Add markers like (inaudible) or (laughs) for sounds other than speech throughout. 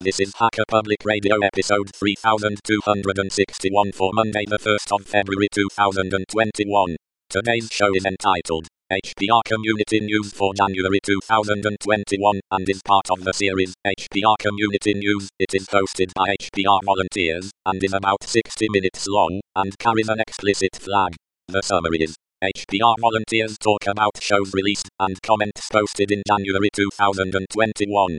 This is Hacker Public Radio episode 3261 for Monday the 1st of February 2021. Today's show is entitled HPR Community News for January 2021 and is part of the series HPR Community News. It is hosted by HPR volunteers and is about 60 minutes long and carries an explicit flag. The summary is HPR volunteers talk about shows released and comments posted in January 2021.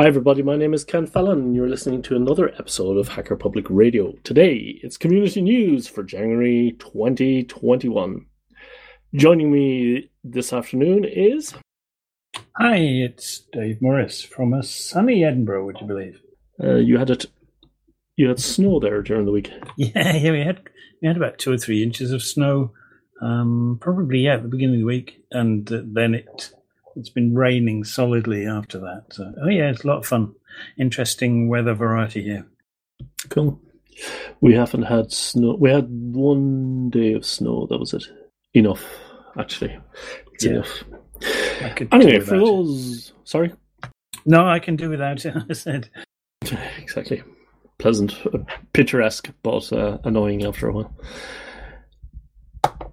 Hi, everybody. My name is Ken Fallon, and you're listening to another episode of Hacker Public Radio. Today, it's community news for January 2021. Joining me this afternoon is. Hi, it's Dave Morris from a sunny Edinburgh, would you believe? Uh, you had it. You had snow there during the week. (laughs) Yeah, yeah, we had we had about two or three inches of snow, um, probably yeah, at the beginning of the week, and then it it's been raining solidly after that. So, oh yeah, it's a lot of fun. Interesting weather variety here. Cool. We haven't had snow. We had one day of snow. That was it. Enough, actually. It's Yeah. enough. I could do Anyway, for those. Sorry. No, I can do without it. (laughs) I said. (laughs) Exactly. Pleasant, uh, picturesque, but uh, annoying after a while.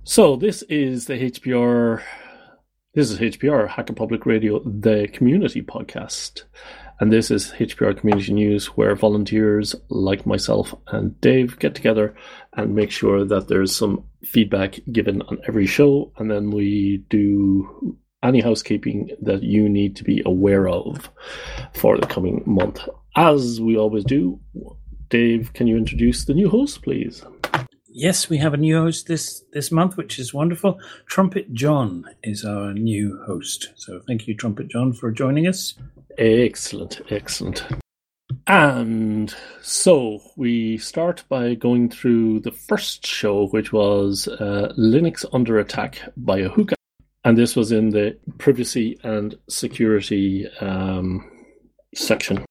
So this is the HPR. This is HPR Hacker Public Radio, the community podcast, and this is HPR Community News, where volunteers like myself and Dave get together and make sure that there's some feedback given on every show, and then we do any housekeeping that you need to be aware of for the coming month. As we always do, Dave, can you introduce the new host, please? Yes, we have a new host this this month, which is wonderful. Trumpet John is our new host. So thank you, Trumpet John, for joining us. Excellent, excellent. And so we start by going through the first show, which was uh, Linux Under Attack by Ahuka. And this was in the privacy and security um, section.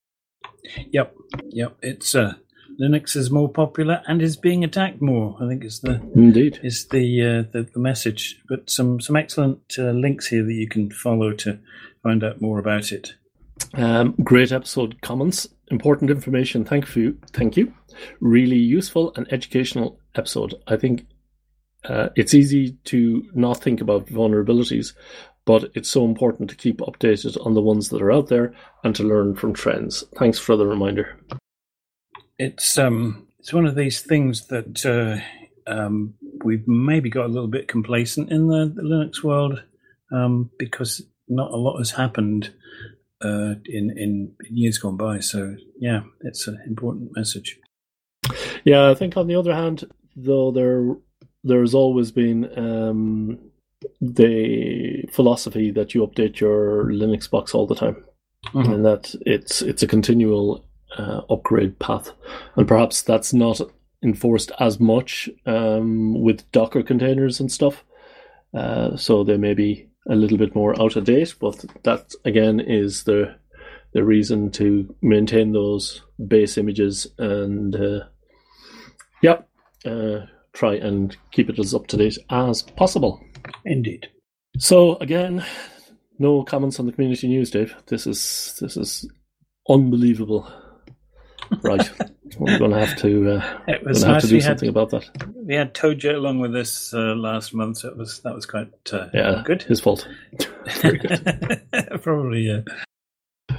Yep, yep. It's uh, Linux is more popular and is being attacked more. I think is the Indeed. is the uh, the, the message. But some some excellent uh, links here that you can follow to find out more about it. Um, great episode comments, important information. Thank you, thank you. Really useful and educational episode. I think uh, it's easy to not think about vulnerabilities, but it's so important to keep updated on the ones that are out there and to learn from trends. Thanks for the reminder. It's um it's one of these things that uh, um, we've maybe got a little bit complacent in the, the Linux world um, because not a lot has happened uh, in, in years gone by. So yeah, it's an important message. Yeah, I think on the other hand, though, there there's always been um, the philosophy that you update your Linux box all the time. Mhm. and that it's it's a continual uh, upgrade path, and perhaps that's not enforced as much um, with Docker containers and stuff. Uh, so they may be a little bit more out of date, but that again is the the reason to maintain those base images and uh, yep, uh, try and keep it as up to date as possible. Indeed. So again, no comments on the community news, Dave. This is this is unbelievable. Right, we're going to have to uh, It was to have to do We had something about that. we had Tojo along with us uh, last month, so it was that was quite uh, Yeah, good. His fault. (laughs) Very good. Probably yeah.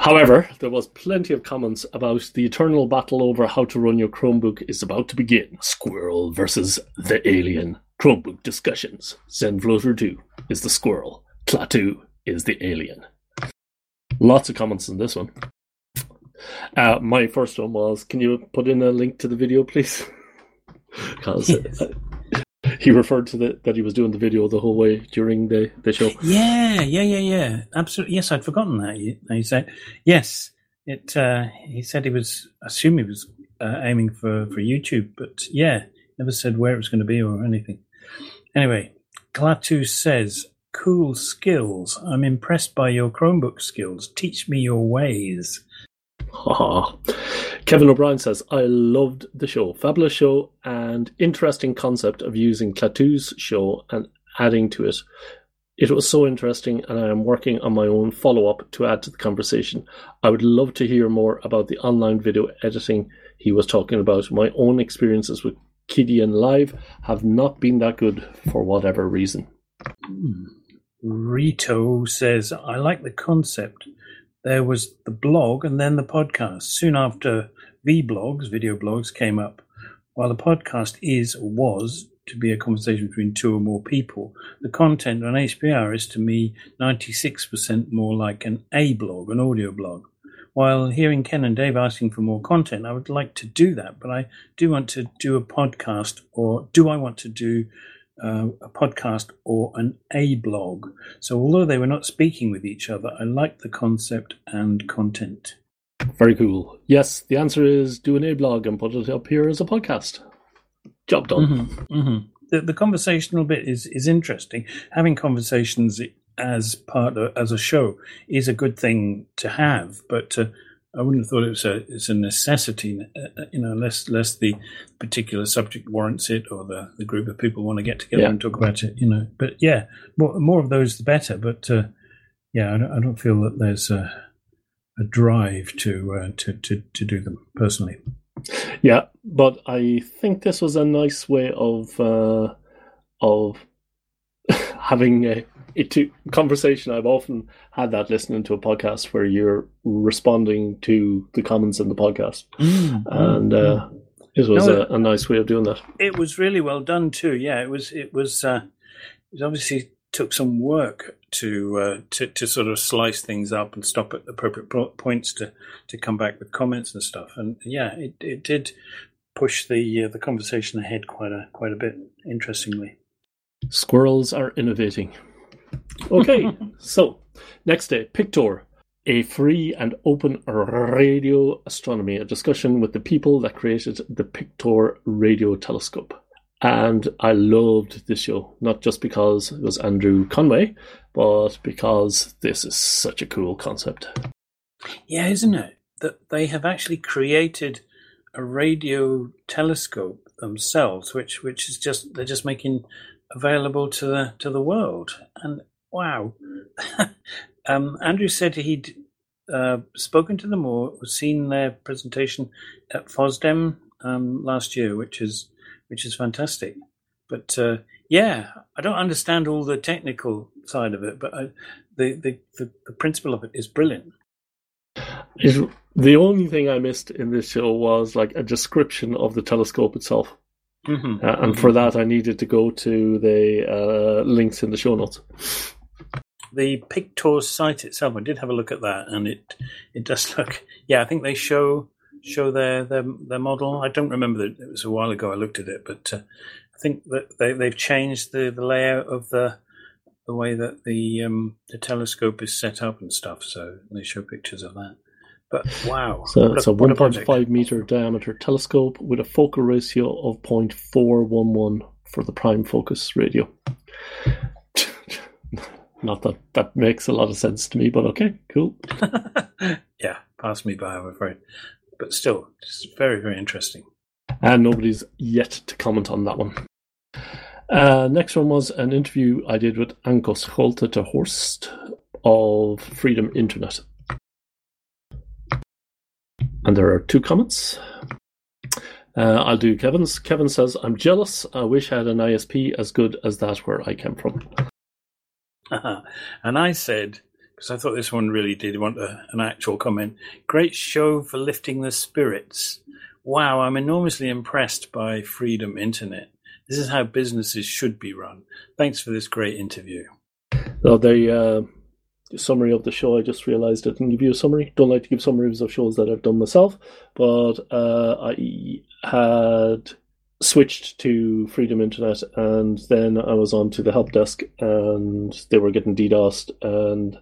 However, there was plenty of comments about the eternal battle over how to run your Chromebook is about to begin. Squirrel versus the alien. Chromebook discussions. Zenfloater 2 is the squirrel. Klaatu is the alien. Lots of comments on this one. Uh, my first one was, can you put in a link to the video, please? (laughs) Because yes. uh, (laughs) he referred to the, that he was doing the video the whole way during the, the show. Yeah, yeah, yeah, yeah. Absolutely. Yes, I'd forgotten that. He, he said, yes, it. Uh, he said he was, I assume he was uh, aiming for, for YouTube, but yeah, never said where it was going to be or anything. Anyway, Klaatu says, cool skills. I'm impressed by your Chromebook skills. Teach me your ways. (laughs) Kevin O'Brien says, I loved the show. Fabulous show and interesting concept of using Klaatu's show and adding to it. It was so interesting, and I am working on my own follow up to add to the conversation. I would love to hear more about the online video editing he was talking about. My own experiences with Kdenlive Live have not been that good for whatever reason. Hmm. Rito says, I like the concept. There was the blog and then the podcast. Soon after vlogs, video blogs, came up. While the podcast is or was to be a conversation between two or more people, the content on HPR is to me 96% more like an A blog, an audio blog. While hearing Ken and Dave asking for more content, I would like to do that, but I do want to do a podcast, or do I want to do uh, a podcast or an A blog? So, although they were not speaking with each other, I like the concept and content. Very cool. Yes, the answer is do an A blog and put it up here as a podcast. Job done. Mm-hmm, mm-hmm. The, the conversational bit is is interesting. Having conversations as part of, as a show is a good thing to have, but uh, I wouldn't have thought it was a it's a necessity. Uh, uh, you know, unless unless the particular subject warrants it, or the, the group of people want to get together yeah. and talk about it. You know, but yeah, more more of those the better. But uh, yeah, I don't, I don't, feel that there's a, a drive to, uh, to to to do them personally. Yeah, but I think this was a nice way of uh, of (laughs) having a (laughs) to conversation. I've often had that listening to a podcast where you're responding to the comments in the podcast, mm, and mm, uh, it was no, a, a, nice way of doing that. It was really well done too. Yeah, it was. It was. Uh, it obviously took some work to uh, to to sort of slice things up and stop at appropriate points to to come back with comments and stuff. And yeah, it it did push the uh, the conversation ahead quite a quite a bit. Interestingly. Squirrels are innovating. Okay, so next day, Pictor, a free and open radio astronomy, a discussion with the people that created the Pictor radio telescope. And I loved this show, not just because it was Andrew Conway, but because this is such a cool concept. Yeah, isn't it? That they have actually created a radio telescope themselves, which which is just they're just making available to the to the world. And wow, (laughs) um, Andrew said he'd uh, spoken to them or seen their presentation at FOSDEM um, last year, which is which is fantastic. But uh, yeah, I don't understand all the technical side of it, but I, the, the, the the principle of it is brilliant. the only thing I missed in this show was like a description of the telescope itself. Mm-hmm. Uh, and for that, I needed to go to the uh, links in the show notes. The Pictor site itself, I did have a look at that, and it it does (laughs) look. Yeah, I think they show show their their, their model. I don't remember that it was a while ago I looked at it, but uh, I think that they they've changed the, the layout of the the way that the um, the telescope is set up and stuff. So they show pictures of that. But wow. So it's a, a 1.5 meter diameter telescope with a focal ratio of 0.411 for the prime focus radio. Not that that makes a lot of sense to me, but okay, cool. (laughs) yeah, pass me by, I'm afraid. But still, it's very, very interesting. And nobody's yet to comment on that one. Uh, next one was an interview I did with Anco Scholte ter Horst of Freedom Internet. And there are two comments. Uh, I'll do Kevin's. Kevin says, I'm jealous. I wish I had an ISP as good as that where I came from. (laughs) And I said, because I thought this one really did want a, an actual comment great show for lifting the spirits. Wow, I'm enormously impressed by Freedom Internet. this is how businesses should be run. Thanks for this great interview. So the uh, summary of the show, I just realised I didn't give you a summary. Don't like to give summaries of shows that I've done myself, but uh, I had switched to Freedom Internet, and then I was on to the help desk, and they were getting DDoSed, and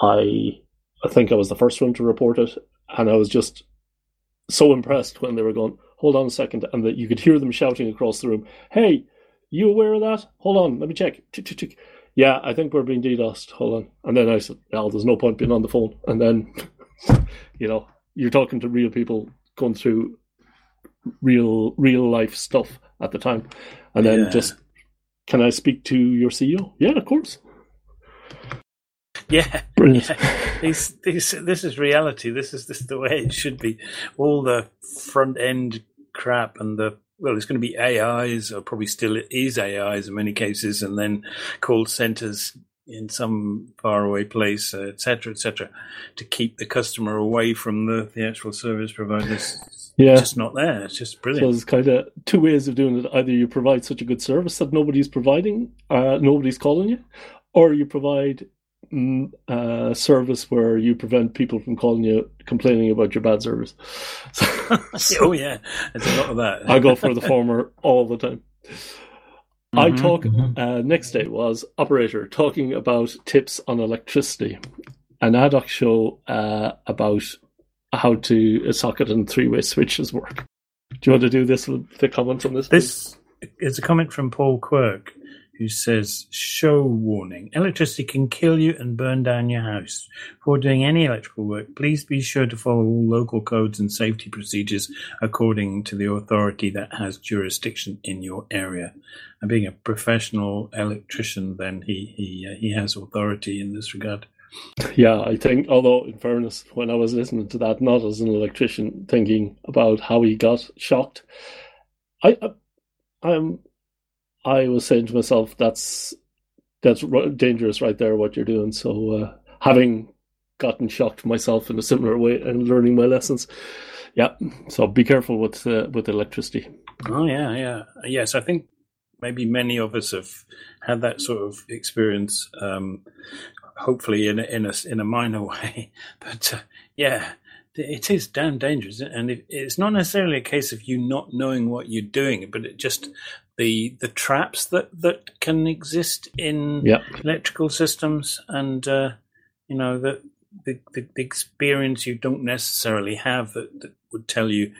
I, I think I was the first one to report it, and I was just so impressed when they were going, "Hold on a second, and that you could hear them shouting across the room, "Hey, you aware of that? Hold on, let me check." Tick, Yeah, I think we're being DDoSed. Hold on, and then I said, "Well, there's no point being on the phone." And then, (laughs) you know, you're talking to real people going through real real life stuff at the time, and then Yeah. just, can I speak to your CEO? Yeah, of course. Yeah, Brilliant. yeah. These, these, this is reality. This is this the way it should be. All the front end crap and the well, it's going to be AIs, or probably still is AIs in many cases, and then call centers in some faraway place, uh, et cetera, et cetera, to keep the customer away from the, the actual service providers. Yeah. It's just not there. It's just brilliant. So there's kind of two ways of doing it. Either you provide such a good service that nobody's providing, uh, nobody's calling you, or you provide mm, a service where you prevent people from calling you, complaining about your bad service. So, (laughs) (laughs) oh yeah, there's a lot of that. I go for the former all the time. I Mhm, talk. mhm. Uh, next day was operator talking about tips on electricity, an ad hoc show uh, about how to a socket and three way switches work. Do you want to do this with the comments on this? please? This is a comment from Paul Quirk, who says, Show warning. Electricity can kill you and burn down your house. Before doing any electrical work, please be sure to follow all local codes and safety procedures according to the authority that has jurisdiction in your area. And being a professional electrician, then he, he, uh, he has authority in this regard. Yeah, I think, although in fairness, when I was listening to that, not as an electrician, thinking about how he got shocked, I, I I'm, I was saying to myself, that's that's dangerous right there, what you're doing. So, uh, having gotten shocked myself in a similar way and learning my lessons, yeah. So be careful with uh, with electricity. Oh yeah, yeah, yes. I think maybe many of us have had that sort of experience. Um, hopefully, in a, in a in a minor (laughs) way, but uh, yeah, it is damn dangerous, and it, it's not necessarily a case of you not knowing what you're doing, but it just the the traps that that can exist in Yeah. electrical systems, and uh, you know the, the the the experience you don't necessarily have that, that would tell you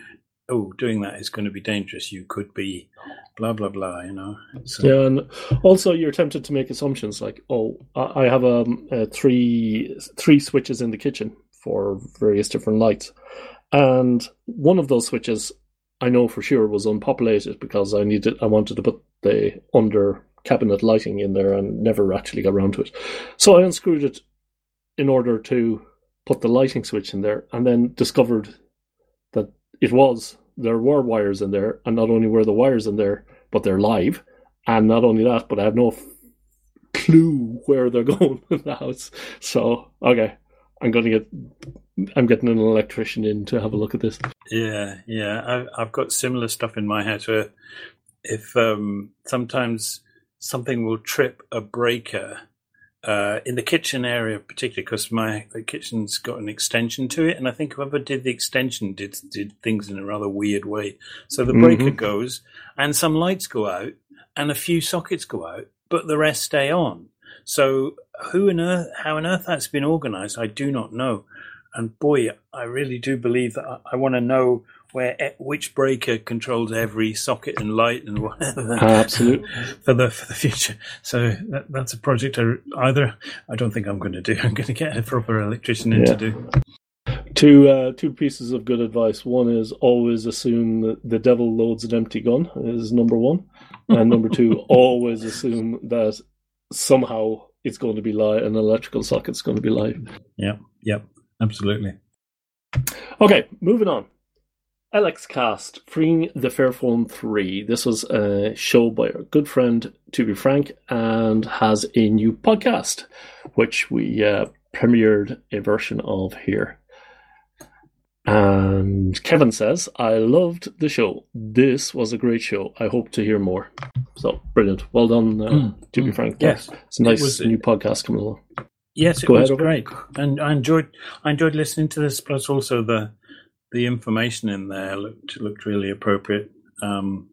oh, doing that is going to be dangerous. You could be blah blah blah. You know. So, Yeah, and also you're tempted to make assumptions like, oh, I I have um, uh, three three switches in the kitchen for various different lights, and one of those switches I know for sure was unpopulated because I needed I wanted to put the under cabinet lighting in there and never actually got around to it, so I unscrewed it in order to put the lighting switch in there, and then discovered that it was there were wires in there, and not only were the wires in there, but they're live. And not only that, but I have no f- clue where they're (laughs) going in the house. So okay, I'm gonna get I'm getting an electrician in to have a look at this. Yeah, yeah. I've, I've got similar stuff in my house where if um, sometimes something will trip a breaker uh, in the kitchen area, particularly because my the kitchen's got an extension to it, and I think whoever did the extension did did things in a rather weird way. So the breaker Mhm. goes, and some lights go out, and a few sockets go out, but the rest stay on. So who on earth, how on earth that's been organised, I do not know. And boy, I really do believe that I, I want to know where which breaker controls every socket and light and (laughs) whatever. Absolutely. (laughs) for the for the future. So that, that's a project I either I don't think I'm going to do. I'm going to get a proper electrician in Yeah. to do. Two uh, two pieces of good advice. One is always assume that the devil loads an empty gun is number one, and number two, (laughs) always assume that somehow it's going to be live, an electrical socket's going to be live. Yep, yep, absolutely. Okay, moving on. Alex LXcast, Freeing the Fairphone 3. This was a show by our good friend, 2BFrank, and has a new podcast, which we uh, premiered a version of here. And Kevin says, I loved the show. This was a great show. I hope to hear more. So brilliant. Well done, uh, Mm, to be mm, frank. yes. It's a nice was- new podcast coming along. Yes, it Go was ahead, great, and I enjoyed I enjoyed listening to this. Plus, also the the information in there looked looked really appropriate. Um,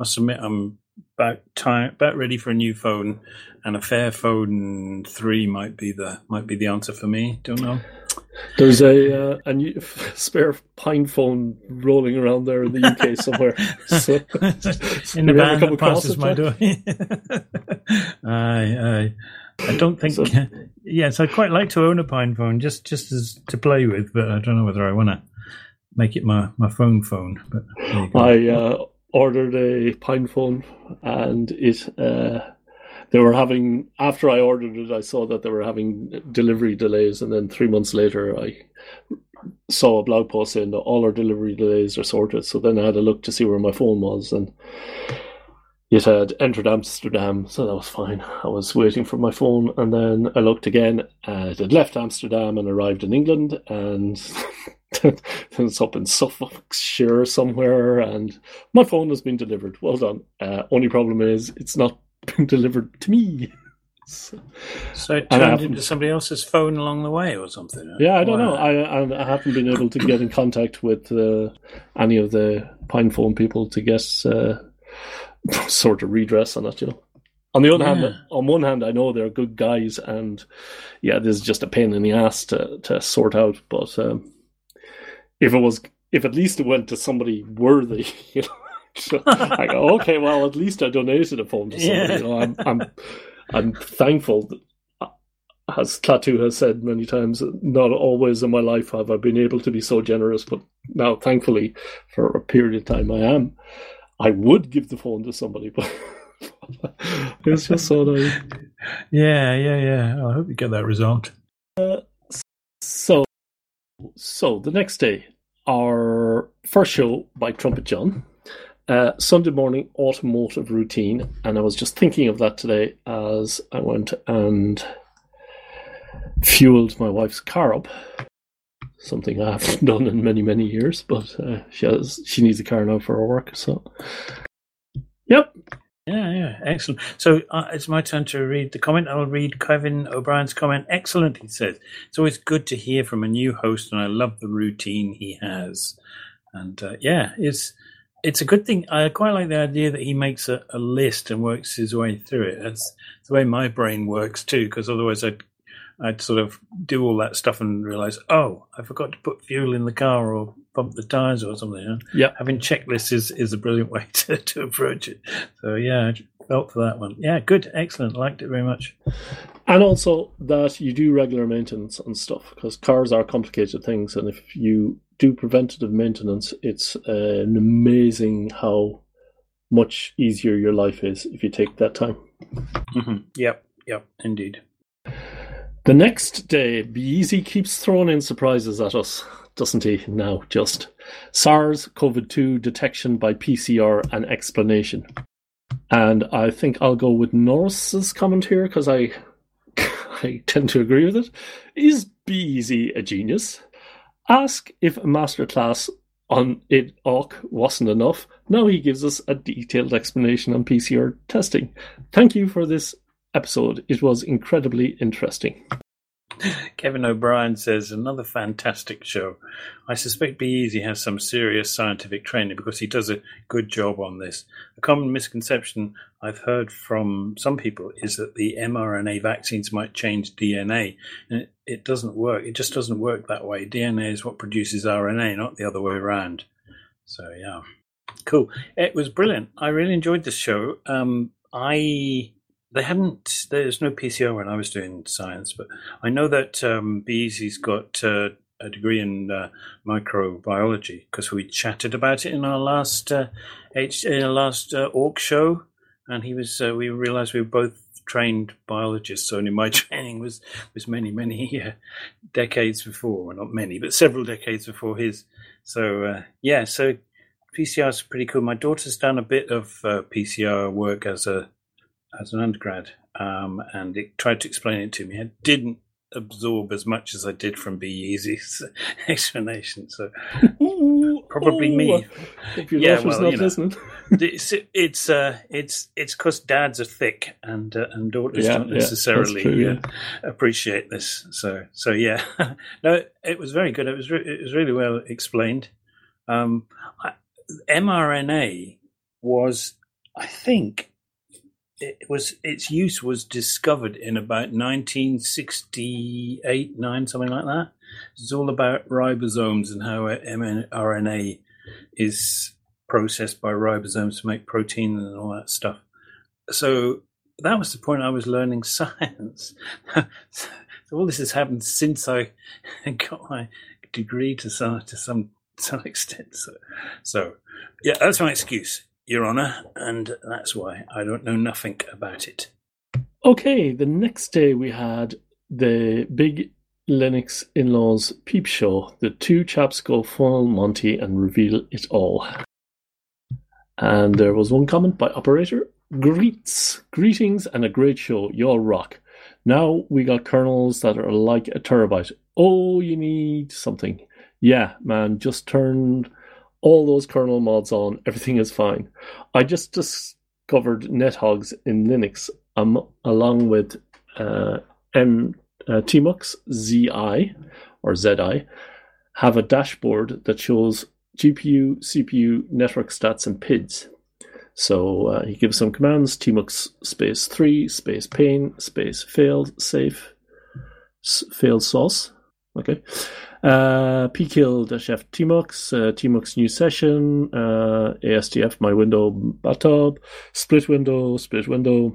I admit, I'm about time about ready for a new phone, and a Fairphone three might be the might be the answer for me. Don't know. There's a uh, a new (laughs) spare pine phone rolling around there in the UK (laughs) somewhere. So, in (laughs) the Have you ever van that passes my door. aye, aye. I don't think. So- (laughs) yes, I'd quite like to own a Pine phone just just as to play with, but I don't know whether I want to make it my, my phone phone. But there you go. I uh, ordered a Pine phone, and it uh, they were having after I ordered it, I saw that they were having delivery delays, and then three months later, I saw a blog post saying that all our delivery delays are sorted. So then I had a look to see where my phone was, and it had entered Amsterdam, so that was fine. I was waiting for my phone, and then I looked again, and it had left Amsterdam and arrived in England, and (laughs) it's up in Suffolkshire somewhere, and my phone has been delivered. Well done. Uh, only problem is it's not (laughs) been delivered to me. So- so it turned into somebody else's phone along the way or something. yeah, I don't know. Wow. I, I I haven't been able to get in contact with uh, any of the Pine Phone people to guess. uh, (laughs) sort of redress on that, You know. On the other Yeah. hand, on one hand, I know they're good guys, and yeah, this is just a pain in the ass to to sort out. But um, if it was, if at least it went to somebody worthy, (laughs) you know. So I go, okay, well, at least I donated a phone to somebody. Yeah. You know, I'm, I'm, I'm thankful that as Klaatu has said many times, not always in my life have I been able to be so generous, but now, thankfully, for a period of time, I am. I would give the phone to somebody, but (laughs) it's just so that. Yeah, yeah, yeah. I hope you get that resolved. So, so the next day, our first show by Trumpet John, uh, Sunday morning automotive routine, and I was just thinking of that today as I went and fueled my wife's car up. Something I haven't (laughs) done in many many years, but uh, she has she needs a car now for her work. So, yep, Yeah, yeah, excellent. So uh, it's my turn to read the comment. I'll read Kevin O'Brien's comment. Excellent, he says. It's always good to hear from a new host, and I love the routine he has. And uh, yeah, it's it's a good thing. I quite like the idea that he makes a, a list and works his way through it. That's the way my brain works too, because otherwise I'd I'd sort of do all that stuff and realize, oh, I forgot to put fuel in the car or pump the tires or something. Yeah. having checklists is, is a brilliant way (laughs) to, to approach it. So yeah, I felt for that one. Yeah, good, excellent. Liked it very much. and also that you do regular maintenance on stuff because cars are complicated things, and if you do preventative maintenance, it's uh, an amazing how much easier your life is if you take that time. Mm-hmm. Yep, yep, indeed. The next day, b-yeezi keeps throwing in surprises at us, doesn't he? Now, just SARS CoV 2 detection by PCR and explanation. And I think I'll go with Norrist's comment here because I, (laughs) I tend to agree with it. Is b-yeezi a genius? Ask if a masterclass on it awk wasn't enough. Now he gives us a detailed explanation on PCR testing. Thank you for this episode. It was incredibly interesting. Kevin O'Brien says another fantastic show. I suspect b-yeezi has some serious scientific training because he does a good job on this. A common misconception I've heard from some people is that the mRNA vaccines might change DNA, and it, doesn't work. It just doesn't work that way. DNA is what produces RNA, not the other way around. So yeah, cool. It was brilliant. I really enjoyed this show. Um, I they hadn't. There's no PCR when I was doing science, but I know that um, b-yeezi's got uh, a degree in uh, microbiology because we chatted about it in our last uh, H, in our last uh, awk show, and he was. Uh, we realised we were both trained biologists. So only my (laughs) training was was many many uh, decades before, well, not many, but several decades before his. So uh, yeah, so PCR is pretty cool. My daughter's done a bit of PCR work as a as an undergrad, um, and it tried to explain it to me. I didn't absorb as much as I did from B (laughs) explanation. So (laughs) Ooh, Probably ooh, me. If your Yeah, well, not you know. listening. (laughs) it's it's uh, it's it's because dads are thick and uh, and daughters Yeah, don't yeah, necessarily true, uh, appreciate this. So so yeah, no, it was very good. It was re- it was really well explained. Um, I, mRNA was, I think, it was its use was discovered in about 1968, nine, something like that. It's all about ribosomes and how mRNA is processed by ribosomes to make protein and all that stuff. So that was the point I was learning (laughs) science. so all this has happened since I (laughs) got my degree to some to some some (laughs) extent. So, so yeah, that's my excuse, Your Honour, and that's why I don't know nothing about it. Okay, the next day we had the big Linux Inlaws peep show. The two chaps go full Monty and reveal it all. And there was one comment by operator Greets, greetings, and a great show. Y'all rock. Now we got kernels that are like a terabyte. Oh, you need something. Yeah, man, just turned all those kernel mods on. Everything is fine. I just discovered NetHogs in Linux um, along with uh, M, uh, Tmux ZI or ZI have a dashboard that shows GPU, CPU, network stats, and PIDs. So uh, he gives some commands: tmux space three space pane space failed safe failed sauce. Okay. Uh, pkill dash f tmux uh, tmux new session uh, astf my window bathtub split window split window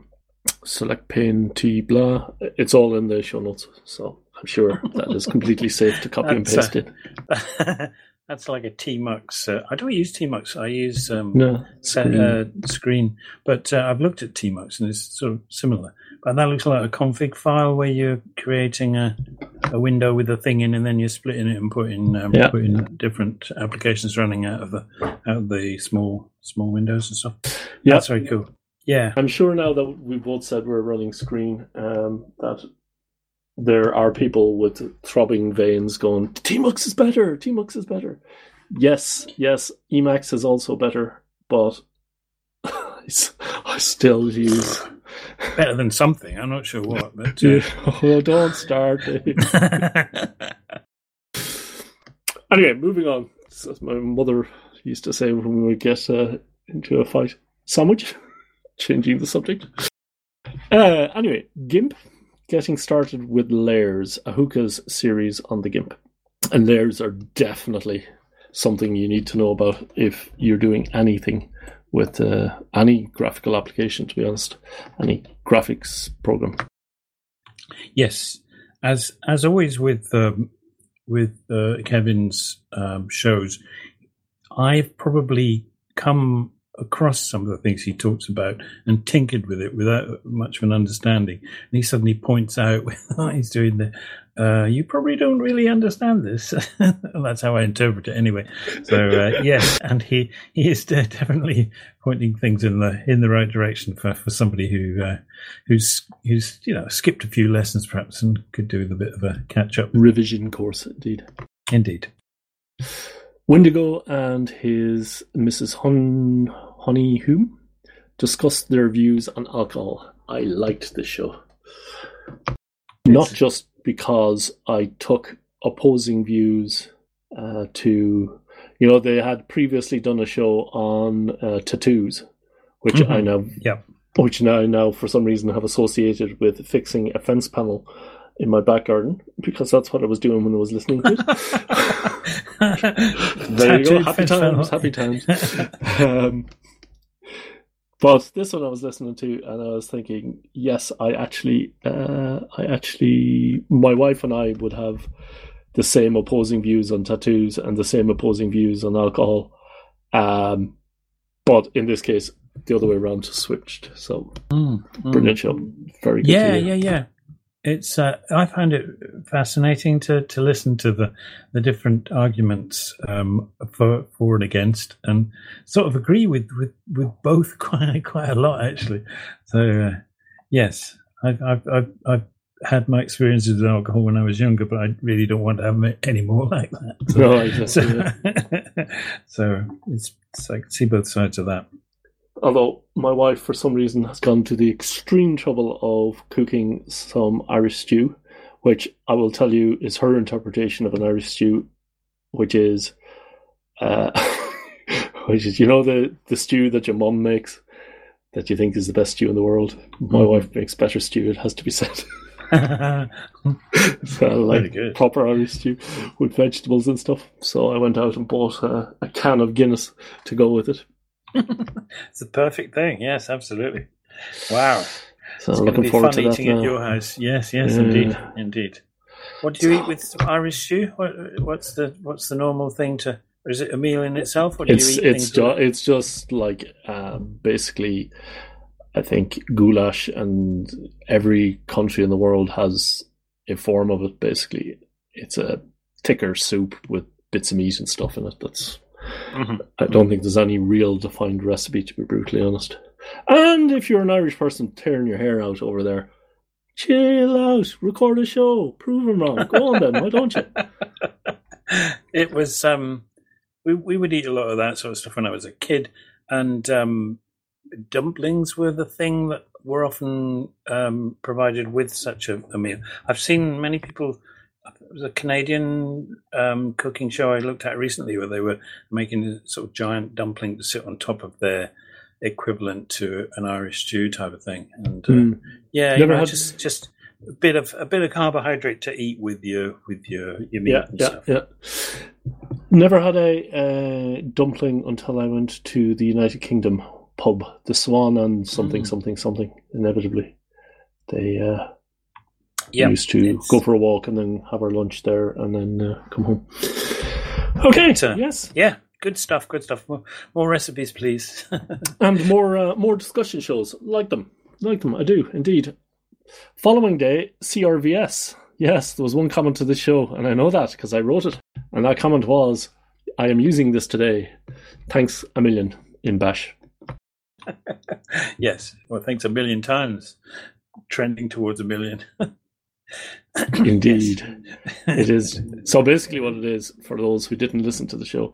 select pane t blah. It's all in the show notes, so I'm sure that is completely safe to copy and paste uh, it. (laughs) that's like a Tmux. Uh, I don't use Tmux. I use um, No, screen. uh, screen. But uh, I've looked at Tmux and it's sort of similar. But that looks like a config file where you're creating a, a window with a thing in, and then you're splitting it and putting um, Yeah. putting different applications running out of the out of the small small windows and stuff. Yeah. That's very cool. Yeah, I'm sure now that we both said we're running screen, um, that there are people with throbbing veins going, Tmux is better, Tmux is better. Yes, yes, Emacs is also better, but (laughs) I still use. Better than something. I'm not sure what, but uh, oh, (laughs) don't start. (laughs) anyway, moving on. As my mother used to say when we would get uh, into a fight. Sandwich? (laughs) Changing the subject. Uh, anyway, GIMP getting started with layers, Ahuka's series on the GIMP. And layers are definitely something you need to know about if you're doing anything with uh, any graphical application, to be honest, any graphics program. Yes, as as always with um, with uh, Kevin's um, shows, I've probably come across some of the things he talks about and tinkered with it without much of an understanding. And he suddenly points out (laughs) when he's doing the, uh, you probably don't really understand this. (laughs) that's how I interpret it anyway. So uh, (laughs) yes, and he he is definitely pointing things in the in the right direction for, for somebody who uh, who's who's you know skipped a few lessons perhaps and could do with a bit of a catch up. Revision course, indeed. Indeed. Wendigo and his Mrs. Hun, Honey Hume discussed their views on alcohol. I liked the show. Not just because I took opposing views uh, to, you know, they had previously done a show on uh, tattoos, which Mhm. I now, yeah, which now now for some reason have associated with fixing a fence panel in my back garden because that's what I was doing when I was listening to it. (laughs) There you go. Happy fence panel. times. Happy times. (laughs) um, but this one I was listening to, and I was thinking, yes, I actually, uh, I actually, my wife and I would have the same opposing views on tattoos and the same opposing views on alcohol. Um, but in this case, the other way around switched. So Mm, mm. brilliant show. Very good. Yeah, yeah, yeah. It's uh, I found it fascinating to, to listen to the, the different arguments um, for for and against, and sort of agree with, with, with both (laughs) quite quite a lot actually. So uh, yes, I've I've, I've I've had my experiences with alcohol when I was younger, but I really don't want to have any more (laughs) like that. So, No, exactly, so, yeah. so (laughs) it's, it's like see both sides of that. Although my wife, for some reason, has gone to the extreme trouble of cooking some Irish stew, which I will tell you is her interpretation of an Irish stew, which is, uh, (laughs) which is you know the the stew that your mum makes that you think is the best stew in the world. My Mhm. wife makes better stew. It has to be said. (laughs) (laughs) So like proper Irish stew with vegetables and stuff. So I went out and bought a, a can of Guinness to go with it. It's the perfect thing. Yes, absolutely. Wow. So It's I'm looking be forward fun to that eating now. at your house. Yes, yes, Yeah. indeed, indeed. What do you eat with Irish stew? What, what's the what's the normal thing to? Or is it a meal in itself? Or do it's you eat it's just ju- it's just like um, basically, I think goulash, and every country in the world has a form of it. Basically, it's a thicker soup with bits of meat and stuff in it. That's Mhm. I don't think there's any real defined recipe, to be brutally honest. And if you're an Irish person tearing your hair out over there, chill out, record a show, prove them wrong. Go on then, why don't you? (laughs) it was um we we would eat a lot of that sort of stuff when I was a kid and um dumplings were the thing that were often um provided with such a, a meal. I've seen many people was a Canadian um, cooking show I looked at recently where they were making a sort of giant dumpling to sit on top of their equivalent to an Irish stew type of thing. And uh, Hmm. yeah, you know, had- just just a bit of a bit of carbohydrate to eat with your with your your meat Yeah, and yeah, stuff. yeah. Never had a uh, dumpling until I went to the United Kingdom pub, the Swan and something, Mm. something, something. Inevitably, they uh, Yeah, used to it's- go for a walk and then have our lunch there and then uh, come home. Okay, But, uh, yes, Yeah, good stuff. Good stuff. More, more recipes, please. (laughs) and more uh, more discussion shows like them, like them. I do indeed. Following day, CRVS. Yes, there was one comment to this show, and I know that because I wrote it. And that comment was, "I am using this today. Thanks a million in Bash." (laughs) yes. Well, thanks a million times. Trending towards a million. (laughs) (coughs) Indeed, it is. So basically, what it is for those who didn't listen to the show,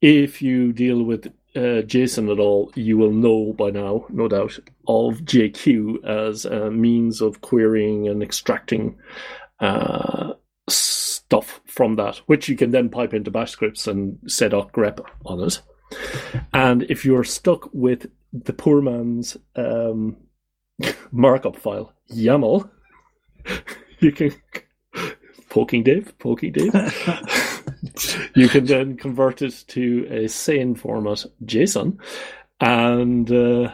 if you deal with uh, JSON at all, you will know by now, no doubt, of JQ as a means of querying and extracting uh, stuff from that, which you can then pipe into Bash scripts and set up grep on it. And if you're stuck with the poor man's um, (laughs) markup file, YAML, (laughs) you can poking Dave, poking Dave. (laughs) you can then convert it to a sane format JSON, and uh,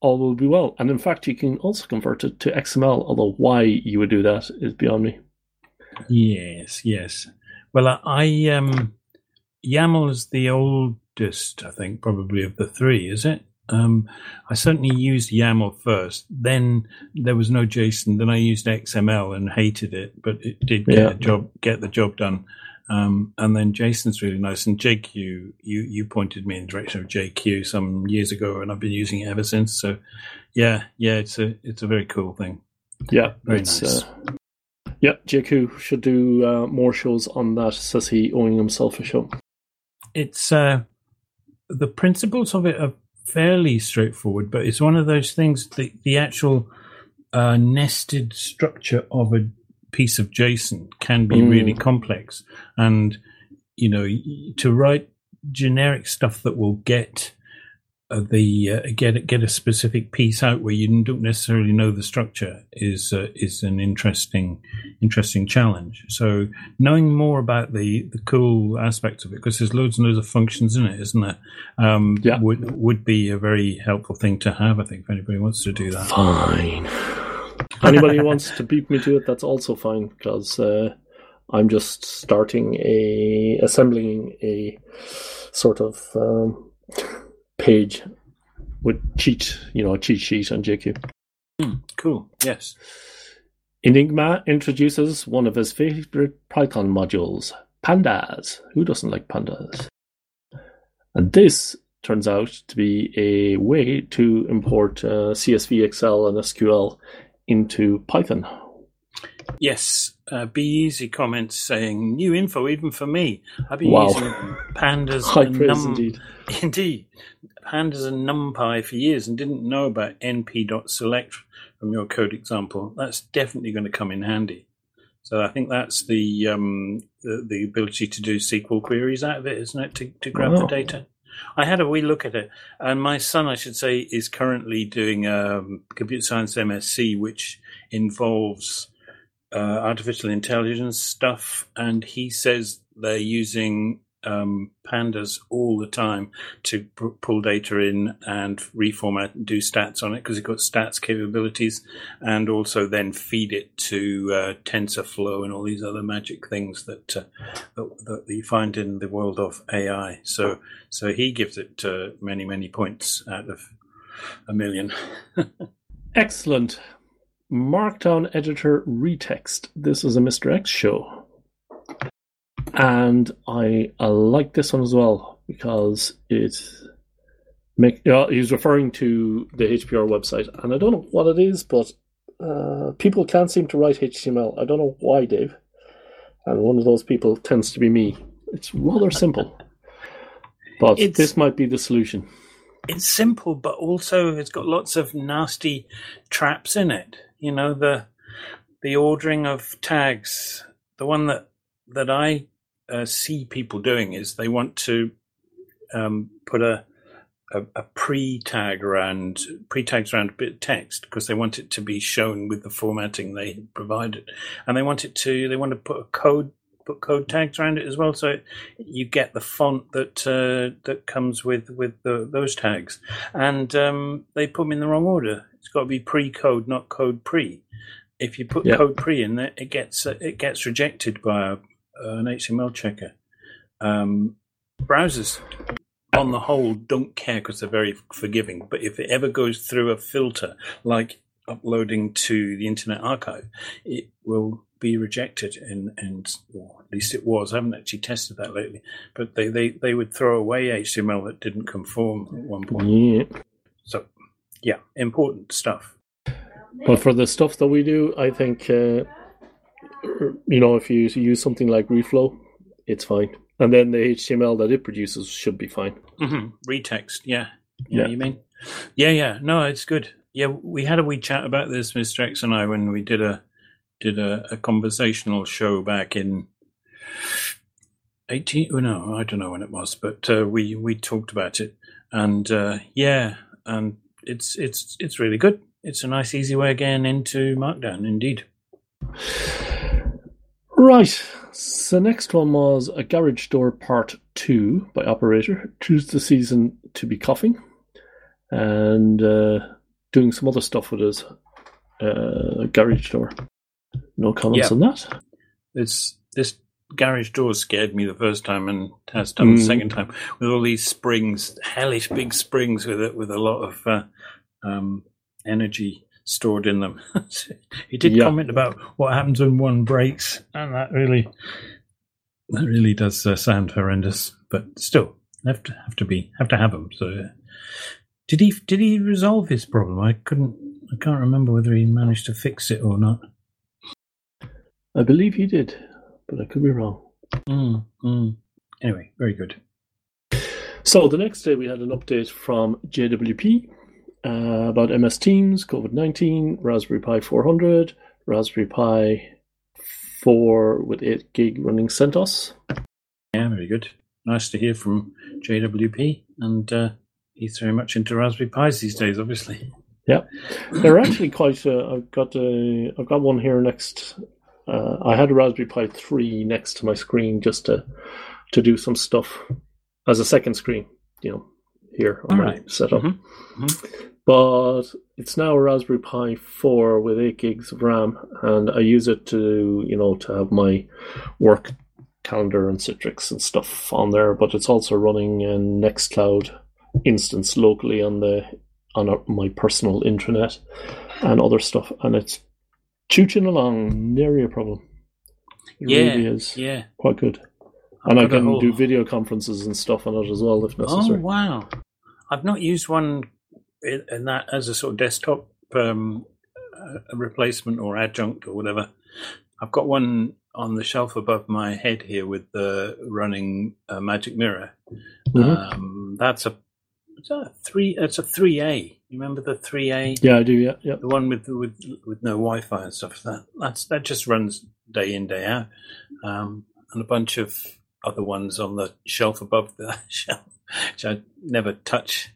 all will be well. And in fact, you can also convert it to XML. Although why you would do that is beyond me. yes, yes. Well, I, I um, YAML is the oldest, I think, probably of the three. Is it? Um, I certainly used YAML first. Then there was no JSON. Then I used XML and hated it, but it did get Yeah. job, get the job done. Um, and then JSON's really nice. And JQ, you you pointed me in the direction of JQ some years ago, and I've been using it ever since. So, yeah, yeah, it's a it's a very cool thing. Yeah, Very it's, nice. Uh, yeah, JQ should do uh, more shows on that. Says he, owing himself a show. It's uh, the principles of it are fairly straightforward, but it's one of those things. The the actual uh, nested structure of a piece of JSON can be Mm. really complex, and you know to write generic stuff that will get the uh, get get a specific piece out where you don't necessarily know the structure is uh, is an interesting interesting challenge. So knowing more about the the cool aspects of it because there's loads and loads of functions in it, isn't there? Um, Yeah. would would be a very helpful thing to have. I think if anybody wants to do that. Fine. (laughs) Anybody who wants to beat me to it, that's also fine because uh, I'm just starting a assembling a sort of um, page with cheat, you know, a cheat sheet on JQ. Cool. Yes. Enigma introduces one of his favorite Python modules, pandas. Who doesn't like pandas? And this turns out to be a way to import uh, CSV, Excel, and SQL into Python. Yes, uh, b-yeezi comments saying new info even for me. I've been Wow. using pandas (laughs) High praise num- indeed. (laughs) indeed pandas and numpy for years and didn't know about np.select from your code example. That's definitely going to come in handy. So I think that's the um, the, the ability to do SQL queries out of it, isn't it? To, to grab the data. I had a wee look at it, and my son, I should say, is currently doing um, computer science MSc, which involves uh, artificial intelligence stuff, and he says they're using um, pandas all the time to pull data in and reformat and do stats on it because it's got stats capabilities, and also then feed it to uh, TensorFlow and all these other magic things that, uh, that that you find in the world of AI. So so he gives it uh, many many points out of a million. (laughs) Excellent. Markdown editor retext. This is a Mr. X show. And I, I like this one as well because it make yeah, he's referring to the HPR website and I don't know what it is, but uh, people can't seem to write HTML. I don't know why, Dave. And one of those people tends to be me. It's rather simple. (laughs) But It's- this might be the solution. it's simple, but also it's got lots of nasty traps in it. You know the the ordering of tags. The one that that I uh, see people doing is they want to um, put a a, a pre tag around pre tags around a bit of text because they want it to be shown with the formatting they provided, and they want it to they want to put a code put code tags around it as well, so you get the font that uh, that comes with with the, those tags, and um, they put them in the wrong order. It's got to be pre-code, not code pre. If you put Yeah. code pre in there, it gets uh, it gets rejected by a, an HTML checker. Um, browsers, on the whole, don't care because they're very forgiving. But if it ever goes through a filter, like uploading to the Internet Archive, it will be rejected. And, and or at least it was. I haven't actually tested that lately. But they, they, they would throw away HTML that didn't conform at one point. Yeah. So, yeah, important stuff. But for the stuff that we do, I think, uh, you know, if you use something like Reflow, it's fine. And then the HTML that it produces should be fine. hmm Retext, yeah. yeah. Yeah. You mean? Yeah, yeah. No, it's good. Yeah, we had a wee chat about this, Mr. X and I, when we did a did a, a conversational show back in eighteen. Oh, no, I don't know when it was, but uh, we we talked about it, and uh, yeah, and it's it's it's really good. It's a nice, easy way getting into Markdown, indeed. Right. So next one was a garage door part two by operat0r. Choose the season to be coughing, and uh, doing some other stuff with his uh, garage door. No comments Yeah. on that. This this garage door scared me the first time and has done the Mm. second time with all these springs, hellish big springs with it with a lot of uh, um, energy stored in them. (laughs) he did Yeah. comment about what happens when one breaks, and that really that really does uh, sound horrendous. But still, have to have to be have to have them. So, did he did he resolve his problem? I couldn't. I can't remember whether he managed to fix it or not. I believe he did, but I could be wrong. Mm, mm. Anyway, very good. So the next day we had an update from JWP uh, about MS Teams, COVID 19, Raspberry Pi 400, Raspberry Pi 4 with 8 gig running CentOS. Yeah, very good. Nice to hear from JWP, and uh, he's very much into Raspberry Pis these days, obviously. Yeah, they're actually quite. Uh, I've got a, I've got one here next. Uh, I had a Raspberry Pi 3 next to my screen just to to do some stuff as a second screen, you know, here on All my right. setup. Mhm, mhm. But it's now a Raspberry Pi 4 with 8 gigs of RAM, and I use it to, you know, to have my work calendar and Citrix and stuff on there. But it's also running a Nextcloud instance locally on the on my personal intranet and other stuff, and it's chooching along, nary a problem. It Yeah, really is yeah. quite good. I've And I can do video conferences and stuff on it as well if necessary. Oh necessary. wow! I've not used one in, that as a sort of desktop um, replacement or adjunct or whatever. I've got one on the shelf above my head here with the running uh, Magic Mirror. Mhm. Um, that's a, it's a three. It's a three A. You remember the three A? Yeah, I do. Yeah, yeah. The one with with with no Wi-Fi and stuff. That that's that just runs day in day out, um, and a bunch of other ones on the shelf above the (laughs) shelf, which I never touch.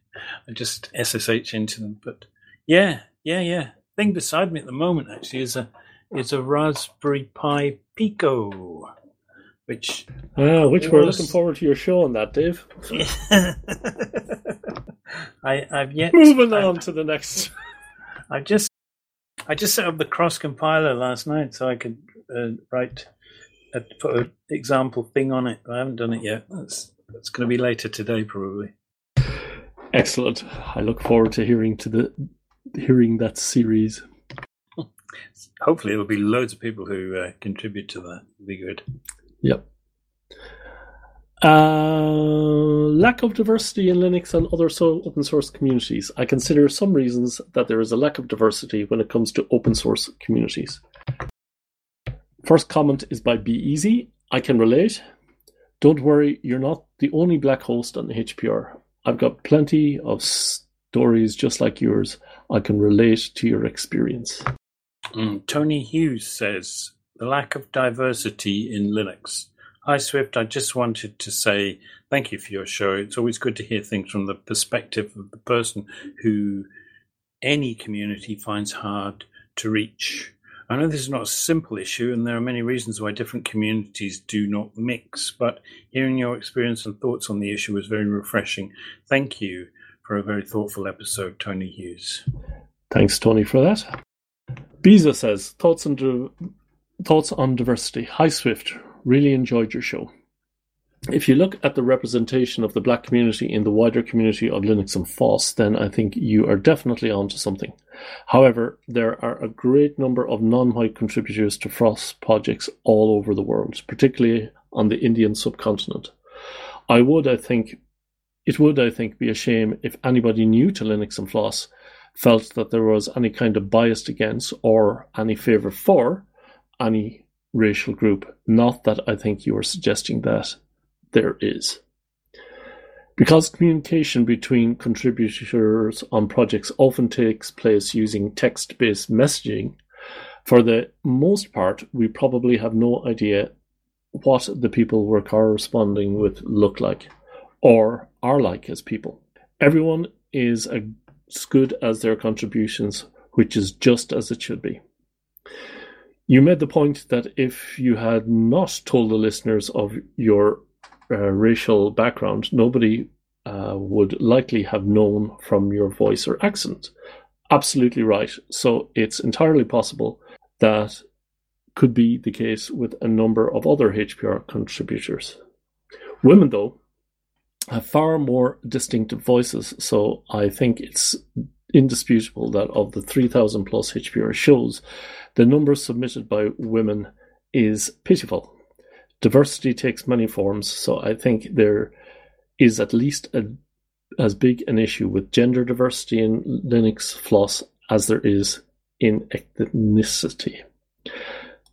I just SSH into them. But yeah, yeah, yeah. Thing beside me at the moment actually is a is a Raspberry Pi Pico, which Ah, which we're was- looking forward to your show on that, Dave. (laughs) I I've yet Moving on to the next. (laughs) I just I just set up the cross compiler last night so I could uh, write uh, put an example thing on it. I haven't done it yet. That's that's going to be later today probably. Excellent. I look forward to hearing to the hearing that series. (laughs) Hopefully, there'll be loads of people who uh, contribute to that. It'll be good. Yep. Uh, lack of diversity in Linux and other so open source communities. I consider some reasons that there is a lack of diversity when it comes to open source communities. First comment is by b-yeezi. I can relate. Don't worry, you're not the only black host on the HPR. I've got plenty of stories just like yours. I can relate to your experience. Mm, Tony Hughes says the lack of diversity in Linux. Hi Swift, I just wanted to say thank you for your show. It's always good to hear things from the perspective of the person who any community finds hard to reach. I know this is not a simple issue, and there are many reasons why different communities do not mix, but hearing your experience and thoughts on the issue was very refreshing. Thank you for a very thoughtful episode, Tony Hughes. Thanks, Tony, for that. Beeza says thoughts on di- thoughts on diversity. Hi, Swift. Really enjoyed your show. If you look at the representation of the black community in the wider community of Linux and FOSS, then I think you are definitely onto something. However, there are a great number of non-white contributors to FOSS projects all over the world, particularly on the Indian subcontinent. I would, I think, it would, I think, be a shame if anybody new to Linux and FLOSS felt that there was any kind of bias against or any favour for any racial group. Not that I think you are suggesting that there is. Because communication between contributors on projects often takes place using text based messaging, for the most part, we probably have no idea what the people we're corresponding with look like or are like as people. Everyone is as good as their contributions, which is just as it should be. You made the point that if you had not told the listeners of your uh, racial background, nobody uh, would likely have known from your voice or accent. Absolutely right. So it's entirely possible that could be the case with a number of other HPR contributors. Women, though, have far more distinctive voices, so I think it's indisputable that of the 3,000 plus HPR shows, the number submitted by women is pitiful. Diversity takes many forms, so I think there is at least a, as big an issue with gender diversity in Linux FLOSS as there is in ethnicity.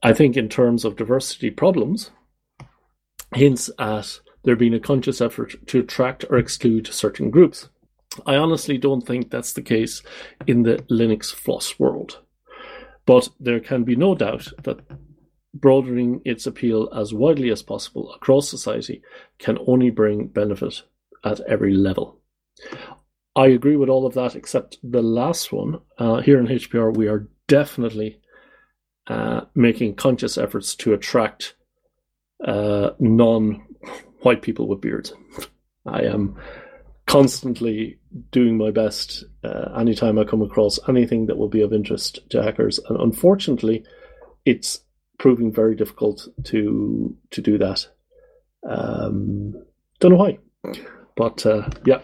I think, in terms of diversity problems, hints at there being a conscious effort to attract or exclude certain groups. I honestly don't think that's the case in the Linux FLOSS world. But there can be no doubt that broadening its appeal as widely as possible across society can only bring benefit at every level. I agree with all of that except the last one. Uh, here in HPR, we are definitely uh, making conscious efforts to attract uh, non white people with beards. (laughs) I am constantly doing my best uh, anytime I come across anything that will be of interest to hackers, and unfortunately, it's proving very difficult to to do that. Um, don't know why, but uh, yeah,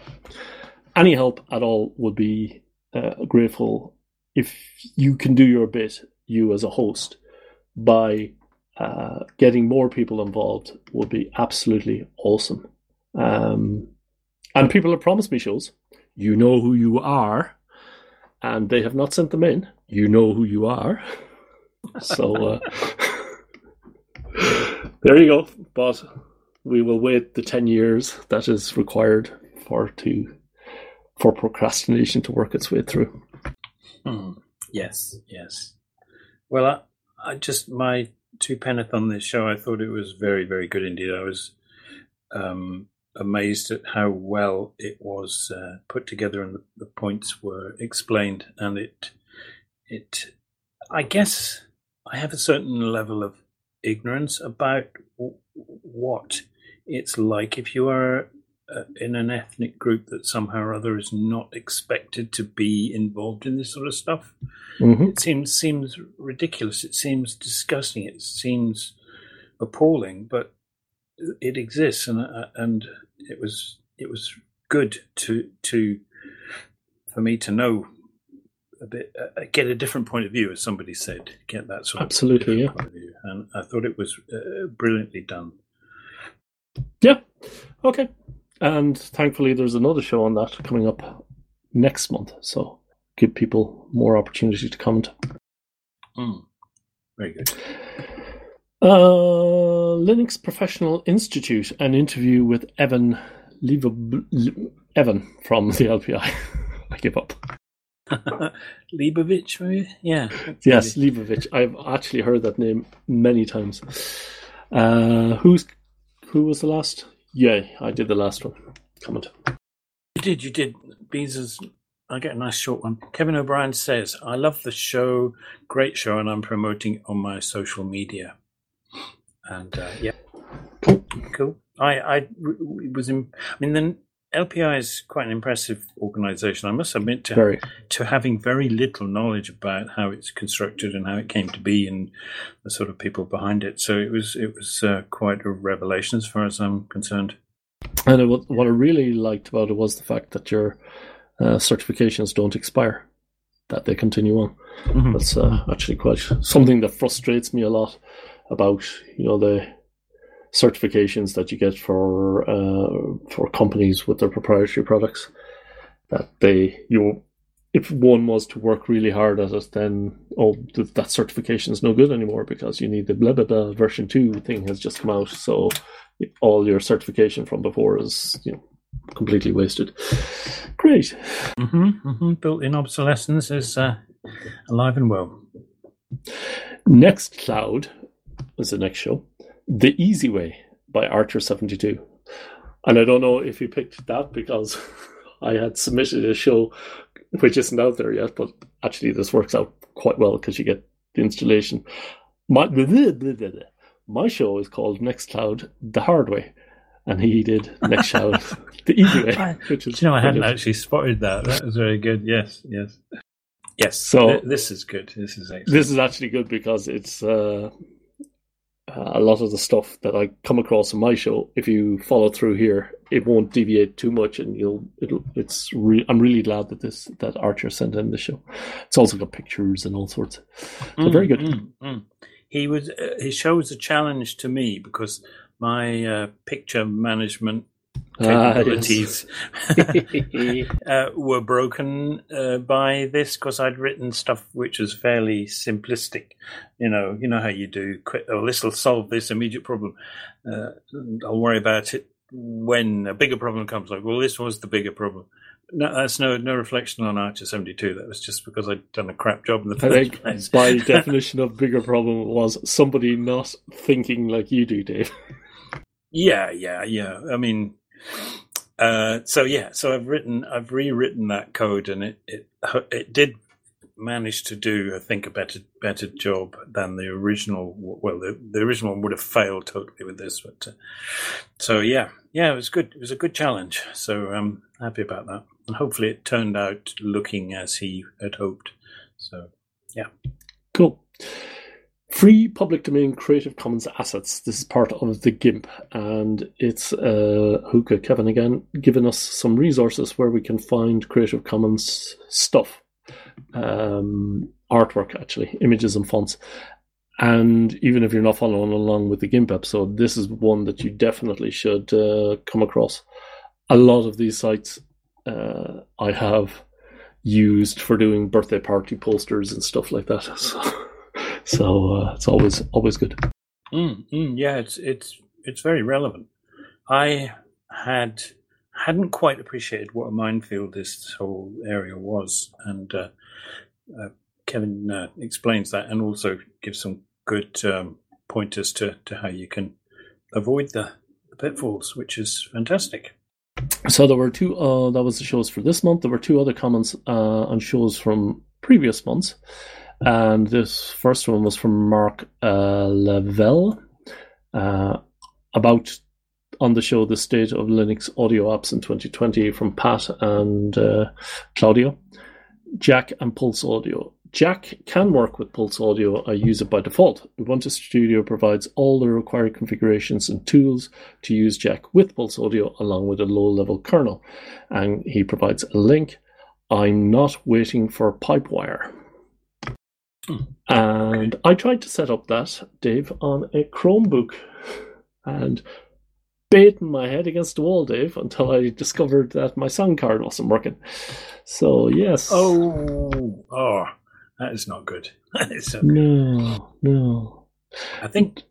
any help at all would be uh, grateful if you can do your bit, you as a host, by uh, getting more people involved would be absolutely awesome. Um, and people have promised me shows. You know who you are, and they have not sent them in. You know who you are. So, uh, (laughs) there you go. But we will wait the ten years that is required for to for procrastination to work its way through. Hmm. Yes, yes. Well, I, I just my two penneth on this show. I thought it was very, very good indeed. I was um, amazed at how well it was uh, put together and the, the, points were explained. And it, it, I guess, I have a certain level of ignorance about w- what it's like if you are uh, in an ethnic group that somehow or other is not expected to be involved in this sort of stuff. Mm-hmm. It seems seems ridiculous. It seems disgusting. It seems appalling, but it exists, and uh, and it was it was good to to for me to know a bit, uh, get a different point of view, as somebody said, get that sort of absolutely, of yeah. And I thought it was uh, brilliantly done. Yeah. Okay. And thankfully, there's another show on that coming up next month. So give people more opportunity to comment. Mm. Very good. Uh, Linux Professional Institute, an interview with Evan Evan from the LPI. (laughs) I give up. (laughs) Leibovitch, maybe? Yeah. Yes, Leibovitch. I've actually heard that name many times. Uh, who's who was the last? Yeah, I did the last one. Comment. You did, you did. Beans is, I get a nice short one. Kevin O'Brien says, I love the show, great show, and I'm promoting it on my social media. And uh, yeah, cool. cool. I, I was in, I mean, then LPI is quite an impressive organization. I must admit to, very. to having very little knowledge about how it's constructed and how it came to be and the sort of people behind it. So it was it was uh, quite a revelation as far as I'm concerned. And what, what I really liked about it was the fact that your uh, certifications don't expire, that they continue on. Mm-hmm. That's uh, actually quite something that frustrates me a lot about you know the certifications that you get for uh, for companies with their proprietary products. That they you if one was to work really hard at it, then oh that certification is no good anymore because you need the blah blah blah version two thing has just come out, so all your certification from before is you know completely wasted. Great. Mm-hmm, mm-hmm. Built-in obsolescence is uh, alive and well. Nextcloud is the next show. The Easy Way by Archer72. And I don't know if you picked that because (laughs) I had submitted a show which isn't out there yet, but actually this works out quite well because you get the installation. My, blah, (laughs) blah, blah, my show is called Next Cloud The Hard Way. And he did Next (laughs) Cloud The Easy Way. Which is you know, I hadn't actually spotted that. That was very good. Yes, yes. Yes. So this is good. This is excellent. This is actually good because it's uh, a lot of the stuff that I come across in my show, if you follow through here, it won't deviate too much, and you'll it'll it's. Re- I'm really glad that this that Archer sent in the show. It's also got pictures and all sorts. So mm, very good. Mm, mm. He was uh, his show was a challenge to me because my uh, picture management capabilities ah, yes. (laughs) (laughs) uh, were broken uh, by this because I'd written stuff which was fairly simplistic. You know, you know how you do. Quick, oh, this will solve this immediate problem. Uh, I'll worry about it when a bigger problem comes. Like, well, this was the bigger problem. No, that's no no reflection on Archer seventy two. That was just because I'd done a crap job in the first place. by (laughs) definition of bigger problem was somebody not thinking like you do, Dave. Yeah, yeah, yeah. I mean, uh, so yeah, so I've written, I've rewritten that code, and it it it did manage to do, I think, a better better job than the original. Well, the, the original one would have failed totally with this, but uh, so yeah, yeah, it was good. It was a good challenge. So I'm happy about that, and hopefully it turned out looking as he had hoped. So yeah, cool. Free public domain Creative Commons assets. This is part of the GIMP, and it's uh, Ahuka Kevin again giving us some resources where we can find Creative Commons stuff, um, artwork actually, images and fonts. And even if you're not following along with the GIMP episode, this is one that you definitely should uh, come across. A lot of these sites uh, I have used for doing birthday party posters and stuff like that. (laughs) So. So uh, it's always always good. Mm, mm, yeah, it's it's it's very relevant. I had hadn't quite appreciated what a minefield this whole area was, and uh, uh, Kevin uh, explains that, and also gives some good um, pointers to, to how you can avoid the, the pitfalls, which is fantastic. So there were two. Uh, that was the shows for this month. There were two other comments uh, on shows from previous months, and this first one was from Mark uh, Lavelle uh, about on the show the state of Linux audio apps in 2020 from Pat and uh, Claudio, Jack and Pulse Audio. Jack can work with Pulse Audio. I use it by default. Ubuntu Studio provides all the required configurations and tools to use Jack with Pulse Audio along with a low level kernel. And he provides a link. I'm not waiting for Pipewire. And I tried to set up that, Dave, on a Chromebook and beating my head against the wall, Dave, until I discovered that my sound card wasn't working. So, yes. Oh, oh, that is not good. (laughs) That is so good. No, no. I think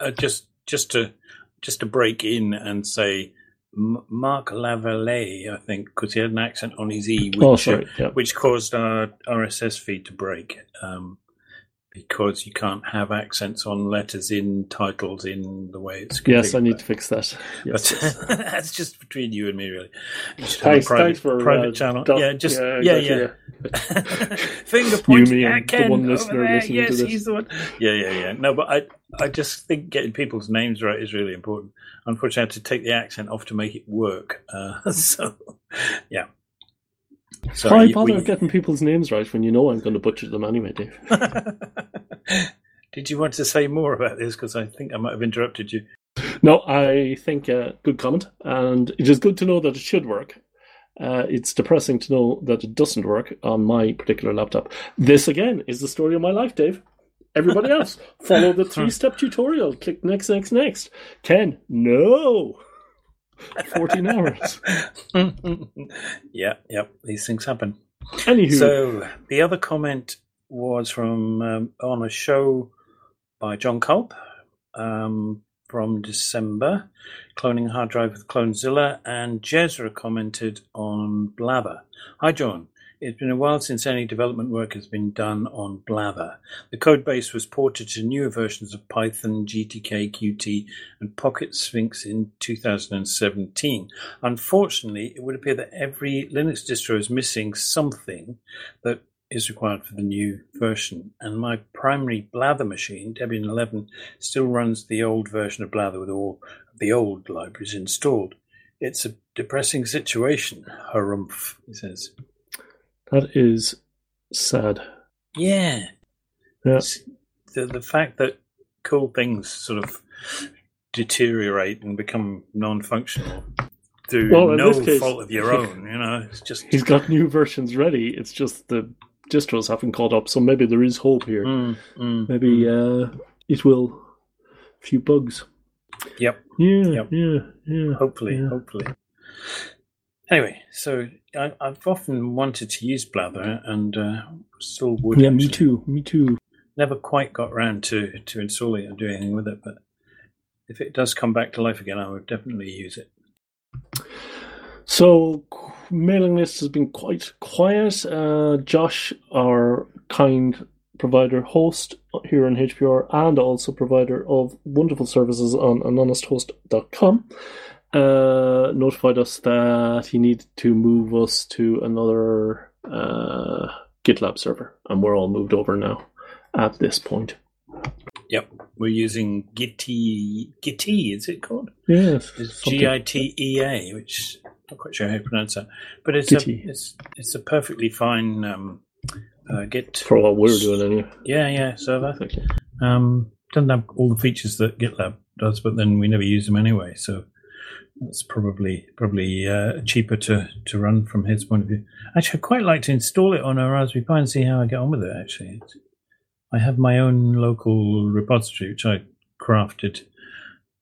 uh, just just to just to break in and say M- Mark Lavallee, I think, because he had an accent on his e, which, Oh, sorry. Yeah. which caused our RSS feed to break. Um, because you can't have accents on letters in titles in the way it's. Yes, I need to fix that. Yes. But (laughs) that's just between you and me, really. You should have Thanks, a private, thanks for private uh, channel. doc- yeah, just yeah, got yeah. (laughs) you, Finger pointing at and the Ken one over there. listening to Yes, this. he's the one. Yeah, yeah, yeah. No, but I, I just think getting people's names right is really important. Unfortunately, I had to take the accent off to make it work. Uh, (laughs) so, yeah. So Why bother getting people's names right when you know I'm going to butcher them anyway, Dave? (laughs) Did you want to say more about this? Because I think I might have interrupted you. No, I think uh, good comment, and it is good to know that it should work. Uh, it's depressing to know that it doesn't work on my particular laptop. This again is the story of my life, Dave. Everybody (laughs) else, follow the three-step tutorial. Click next, next, next. Ken, no. Fourteen hours. (laughs) yeah, yeah. These things happen. Anywho, So the other comment was from um, on a show by John Kulp um, from December, cloning a hard drive with Clonezilla, and Jezra commented on Blather. Hi, John. It's been a while since any development work has been done on Blather. The code base was ported to newer versions of Python, GTK, Qt, and Pocket Sphinx in 2017. Unfortunately, it would appear that every Linux distro is missing something that is required for the new version. And my primary Blather machine, Debian 11, still runs the old version of Blather with all of the old libraries installed. It's a depressing situation, harumph, he says. That is sad. Yeah. Yeah. The, the fact that cool things sort of deteriorate and become non functional through Well, no case- fault of your own, you know, it's just. He's got new versions ready. It's just the distros haven't caught up, so maybe there is hope here. Mm, mm, Maybe mm. uh, it will. A few bugs. Yep. Yeah, Yep. yeah, yeah. Hopefully, Yeah. hopefully. Anyway, so I, I've often wanted to use Blather and uh, still would. Yeah, me too. Me too. Never quite got round to, to installing it and doing anything with it, but if it does come back to life again, I would definitely use it. So, mailing list has been quite quiet. Uh, Josh, our kind provider host here on HPR and also provider of wonderful services on anhonesthost.com, uh, notified us that he needed to move us to another uh, GitLab server, and we're all moved over now at this point. Yep, we're using Gitea. Gitea, is it called? Yes, It's G I T E A, which I'm not quite sure how to pronounce that, but it's a it's it's a perfectly fine um, uh, Git. for what we're doing anyway. Yeah, yeah, server. You. Um, doesn't have all the features that GitLab does, but then we never use them anyway. So that's probably probably uh, cheaper to, to run from his point of view. Actually, I'd quite like to install it on a Raspberry Pi and see how I get on with it. Actually, I have my own local repository which I crafted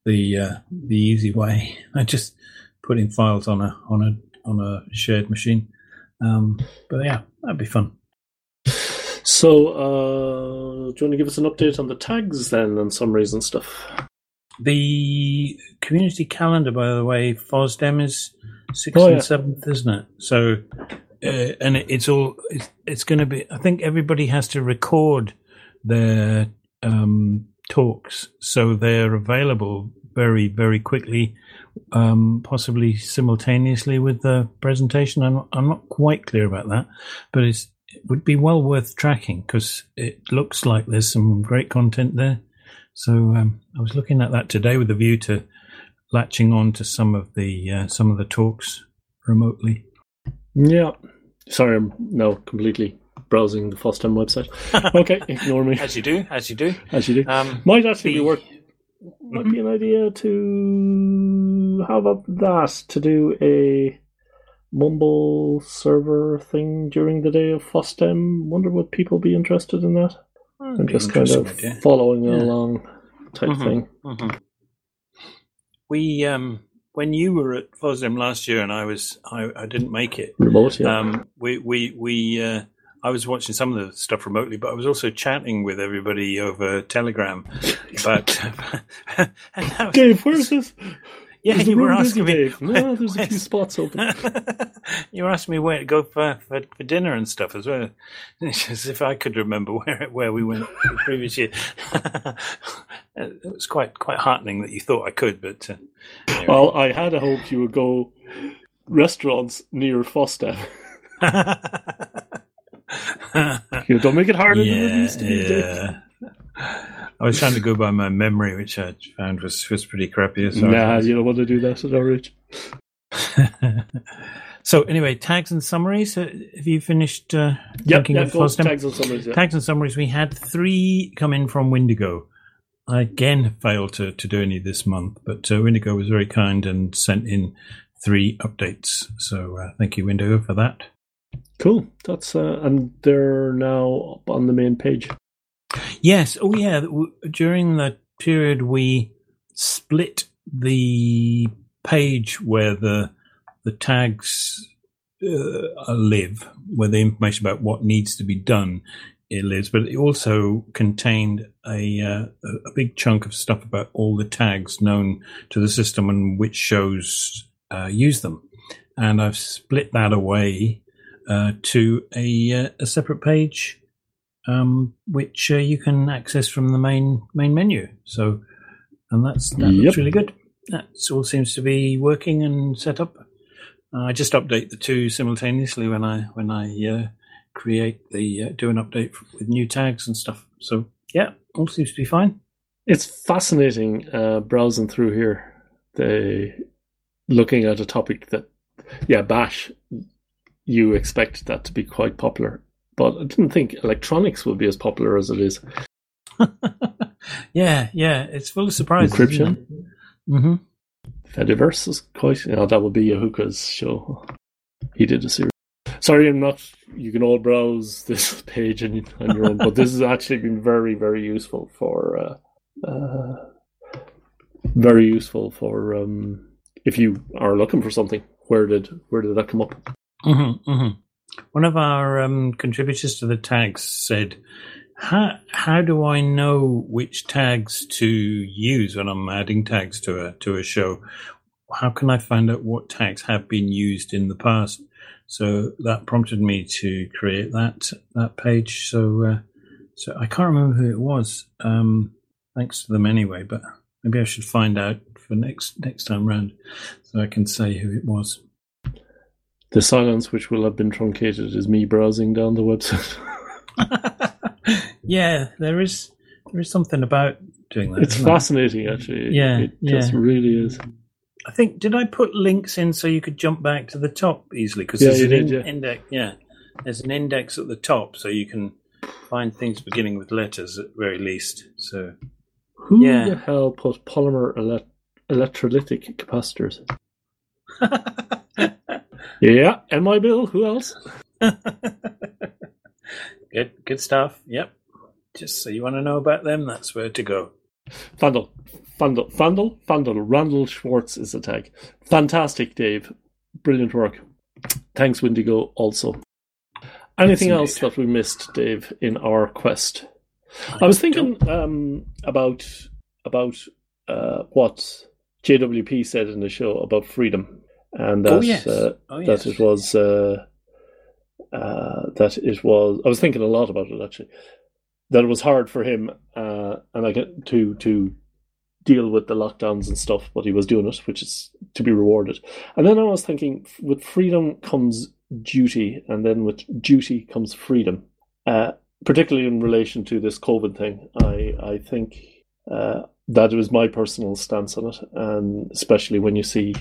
the uh, the easy way. (laughs) I just put in files on a on a on a shared machine. Um, but yeah, that'd be fun. So, uh, do you want to give us an update on the tags then and summaries and stuff? The community calendar, by the way, FOSDEM is sixth Oh, yeah. and seventh, isn't it? So, uh, and it, it's all it's, it's going to be. I think everybody has to record their um, talks, so they're available very very quickly, um, possibly simultaneously with the presentation. I'm not, I'm not quite clear about that, but it's it would be well worth tracking because it looks like there's some great content there. So um, I was looking at that today with a view to latching on to some of the uh, some of the talks remotely. Yeah. Sorry, I'm now completely browsing the FOSDEM website. (laughs) Okay, ignore me, As you do, as you do. as you do. Um, Might actually be the- worth. Might be an idea to. How about that? To do a Mumble server thing during the day of FOSDEM. Wonder would people be interested in that? I'm just kind of Idea. following Yeah. along type Mhm. thing. Mhm. We um, when you were at FOSDEM last year and I was I, I didn't make it. Remote, yeah. Um, we we we uh, I was watching some of the stuff remotely, but I was also chatting with everybody over Telegram about. (laughs) (laughs) and that was- Dave, where's this? Yeah, Is you were busy, asking me. Dave? No, there's a few (laughs) spots open. (laughs) you were asking me where to go for, for, for dinner and stuff as well. (laughs) As if I could remember where where we went the previous year. it was quite quite heartening that you thought I could, but uh, anyway. Well, I had a hope you would go restaurants near FOSDEM. You don't make it harder than it needs to be. Yeah. I was trying to go by my memory, which I found was was pretty crappy. So Nah, you don't want to do that age. (laughs) so anyway, tags and summaries. Uh, have you finished uh, Yep, yep, FOSDEM? tags and summaries. Yeah. Tags and summaries. We had three come in from Windigo. I again failed to, to do any this month, but uh, Windigo was very kind and sent in three updates. So uh, thank you, Windigo, for that. Cool. That's uh, and they're now up on the main page. Yes. Oh, yeah. During the period, we split the page where the the tags uh, live, where the information about what needs to be done it lives, but it also contained a uh, a- big chunk of stuff about all the tags known to the system and which shows uh, use them. And I've split that away uh, to a uh, a separate page um, which uh, you can access from the main main menu. So, and that's that Yep. looks really good. That all seems to be working and set up. Uh, I just update the two simultaneously when I when I uh, create the uh, do an update with new tags and stuff. So yeah, all seems to be fine. It's fascinating uh, browsing through here. The looking at a topic that, yeah, Bash. You expect that to be quite popular, but I didn't think electronics would be as popular as it is. (laughs) yeah, yeah, it's full of surprises. Encryption. Mm-hmm. Fediverse is quite. You know, that would be Ahuka's show. He did a series. Sorry, I'm not. You can all browse this (laughs) page on, on your own, but this has actually been very, very useful for. Uh, uh, very useful for um, if you are looking for something. Where did where did that come up? Mm-hmm, mm-hmm. One of our um, contributors to the tags said, "How how do I know which tags to use when I'm adding tags to a to a show? How can I find out what tags have been used in the past?" So that prompted me to create that that page. So uh, so I can't remember who it was. Um, thanks to them anyway, but maybe I should find out for next next time round, so I can say who it was. The silence, which will have been truncated, is me browsing down the website. (laughs) yeah, there is there is something about doing that. it's fascinating, actually. Yeah, it just yeah. really is. I think did I put links in so you could jump back to the top easily? Because Yeah, there's an did, in- yeah. index. Yeah, there's an index at the top, so you can find things beginning with letters at very least. So Who Yeah. the hell put polymer ele- electrolytic capacitors? (laughs) Yeah, and my bill. Who else? (laughs) good, good stuff. Yep. Just so you want to know about them, that's where to go. Fandel, Fandel, Fandel, Fandel. Randal Schwartz is the tag. Fantastic, Dave. Brilliant work. Thanks, Windigo. Also, Anything else that we missed, Dave, in our quest? I was thinking um, about about uh, what JWP said in the show about freedom, and that Oh, yes. uh, Oh, that it was uh, uh, that it was. I was thinking a lot about it actually. That it was hard for him, uh, and I get to to deal with the lockdowns and stuff, but he was doing it, which is to be rewarded. And then I was thinking, with freedom comes duty, and then with duty comes freedom. Uh, particularly in relation to this COVID thing, I I think uh, that was my personal stance on it, and especially when you see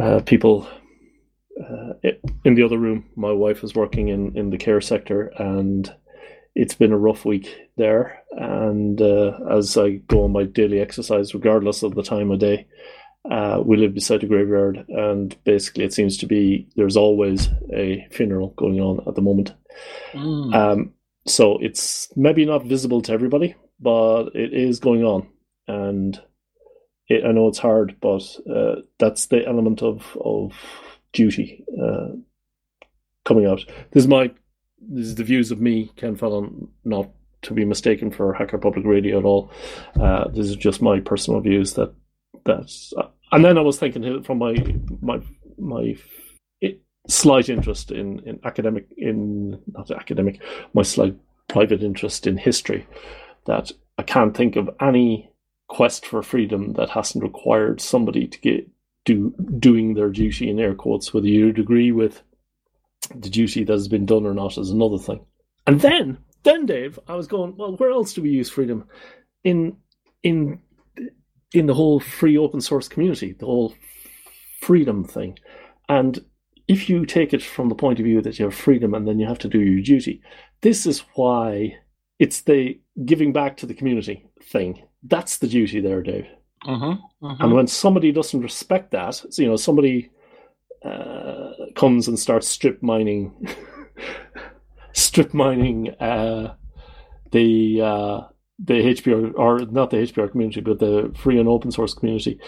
uh, people uh, in the other room. My wife is working in in the care sector, and it's been a rough week there. And uh, as I go on my daily exercise, regardless of the time of day, uh, we live beside a graveyard, and basically it seems to be there's always a funeral going on at the moment. Mm. Um, so it's maybe not visible to everybody, but it is going on, and it, I know it's hard, but uh, that's the element of of duty uh, coming out. This is my this is the views of me, Ken Fallon, not to be mistaken for Hacker Public Radio at all. Uh, this is just my personal views that that's. and then I was thinking from my my my slight interest in, in academic in not academic my slight private interest in history that I can't think of any quest for freedom that hasn't required somebody to get do doing their duty in air quotes whether you'd agree with the duty that has been done or not is another thing. And then then Dave I was going well where else do we use freedom? In in in the whole free open source community the whole freedom thing. And if you take it from the point of view that you have freedom and then you have to do your duty, this is why it's the giving back to the community thing. That's the duty there, Dave. Mm-hmm, mm-hmm. And when somebody doesn't respect that, so, you know, somebody uh, comes and starts strip mining, (laughs) strip mining uh, the uh, the HPR or not the HPR community, but the free and open source community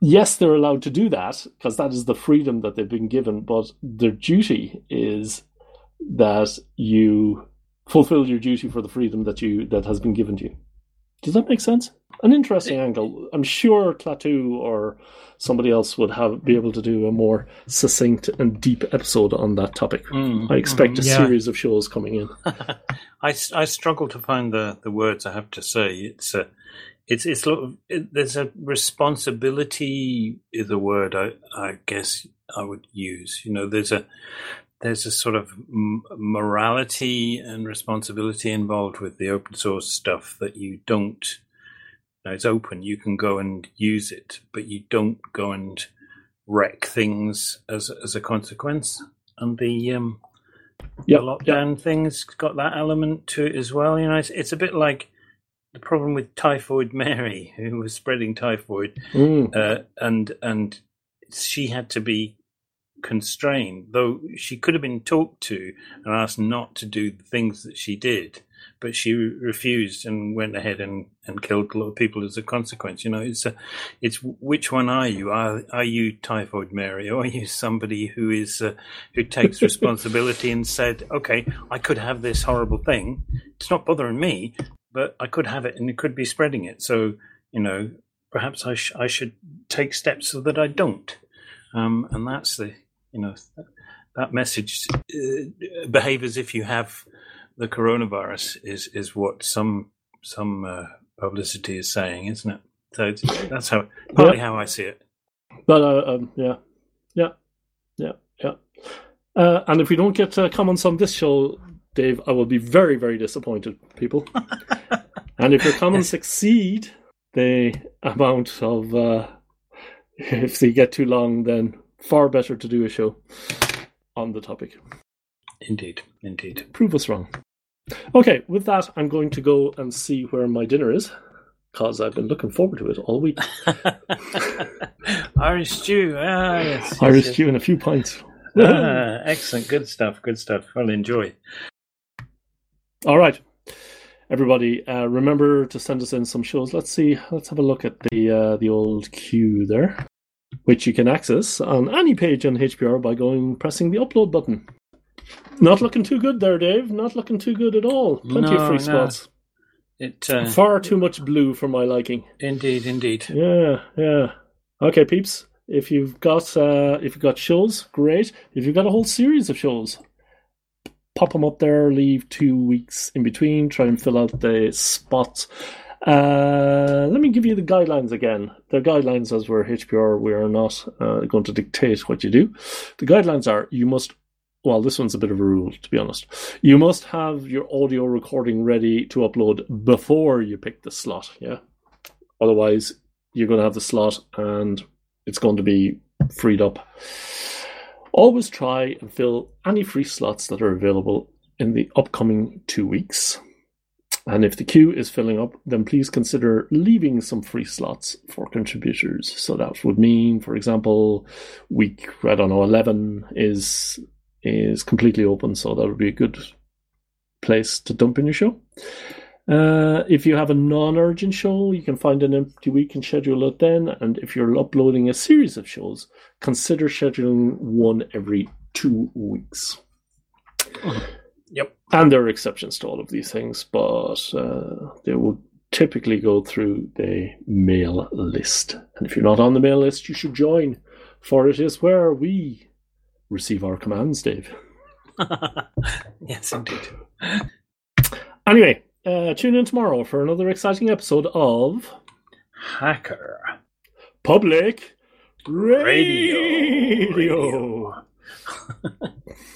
yes, they're allowed to do that because that is the freedom that they've been given, but their duty is that you fulfill your duty for the freedom that you that has been given to you. Does that make sense? An interesting angle. I'm sure Klaatu or somebody else would have be able to do a more succinct and deep episode on that topic. Mm, I expect mhm, a yeah. series of shows coming in. (laughs) I, I struggle to find the, the words I have to say. It's a, it's it's sort of it, there's a responsibility is a word I I guess I would use. You know, there's a there's a sort of m- morality and responsibility involved with the open source stuff that you don't. You know, it's open. You can go and use it, but you don't go and wreck things as as a consequence. And the um, Yep, the lockdown thing's got that element to it as well. You know, it's, it's a bit like the problem with Typhoid Mary, who was spreading typhoid, Mm, uh, and and she had to be constrained, though she could have been talked to and asked not to do the things that she did, but she re- refused and went ahead and, and killed a lot of people as a consequence. You know, it's a, it's which one are you? Are are you Typhoid Mary, or are you somebody who is uh, who takes (laughs) responsibility and said, okay, I could have this horrible thing. It's not bothering me, but I could have it and it could be spreading it. So you know, perhaps I sh- I should take steps so that I don't. Um, and that's the you know that message uh, behave as if you have the coronavirus is is what some some uh, publicity is saying, isn't it? So it's, that's how partly how I see it. But uh, um, yeah, yeah, yeah, yeah. Uh, and if we don't get uh, comments on this show, Dave, I will be very, very disappointed, people. (laughs) and if your comments exceed the amount of, uh, (laughs) if they get too long, then far better to do a show on the topic. Indeed, indeed. Prove us wrong. Okay, with that, I'm going to go and see where my dinner is because I've been looking forward to it all week. (laughs) Irish stew. Ah, yes. Irish yes. stew and a few pints. Ah, (laughs) excellent. Good stuff. Good stuff. Well, enjoy. All right, everybody. Uh, remember to send us in some shows. Let's see. Let's have a look at the uh, the old queue there, which you can access on any page on HPR by going pressing the upload button. Not looking too good there, Dave. Not looking too good at all. Plenty No, of free no. spots. It uh, Far too much blue for my liking. indeed, indeed. Yeah, yeah. Okay, peeps. If you've got uh, if you've got shows, great. If you've got a whole series of shows, pop them up there. Leave two weeks in between. Try and fill out the spots. Uh, let me give you the guidelines again. The guidelines, as we're HPR, we are not uh, going to dictate what you do. The guidelines are you must. Well, this one's a bit of a rule, to be honest. You must have your audio recording ready to upload before you pick the slot. Yeah. Otherwise, you're going to have the slot and it's going to be freed up. Always try and fill any free slots that are available in the upcoming two weeks. And if the queue is filling up, then please consider leaving some free slots for contributors. So that would mean, for example, week I don't know eleven is is completely open, so that would be a good place to dump in your show. Uh, if you have a non-urgent show, you can find an empty week and schedule it then. And if you're uploading a series of shows, consider scheduling one every two weeks. Yep. And there are exceptions to all of these things, but uh, they will typically go through the mail list. And if you're not on the mail list, you should join, for it is where we receive our commands, Dave. (laughs) yes, indeed. Anyway, uh, tune in tomorrow for another exciting episode of Hacker. Public Radio. Radio. (laughs)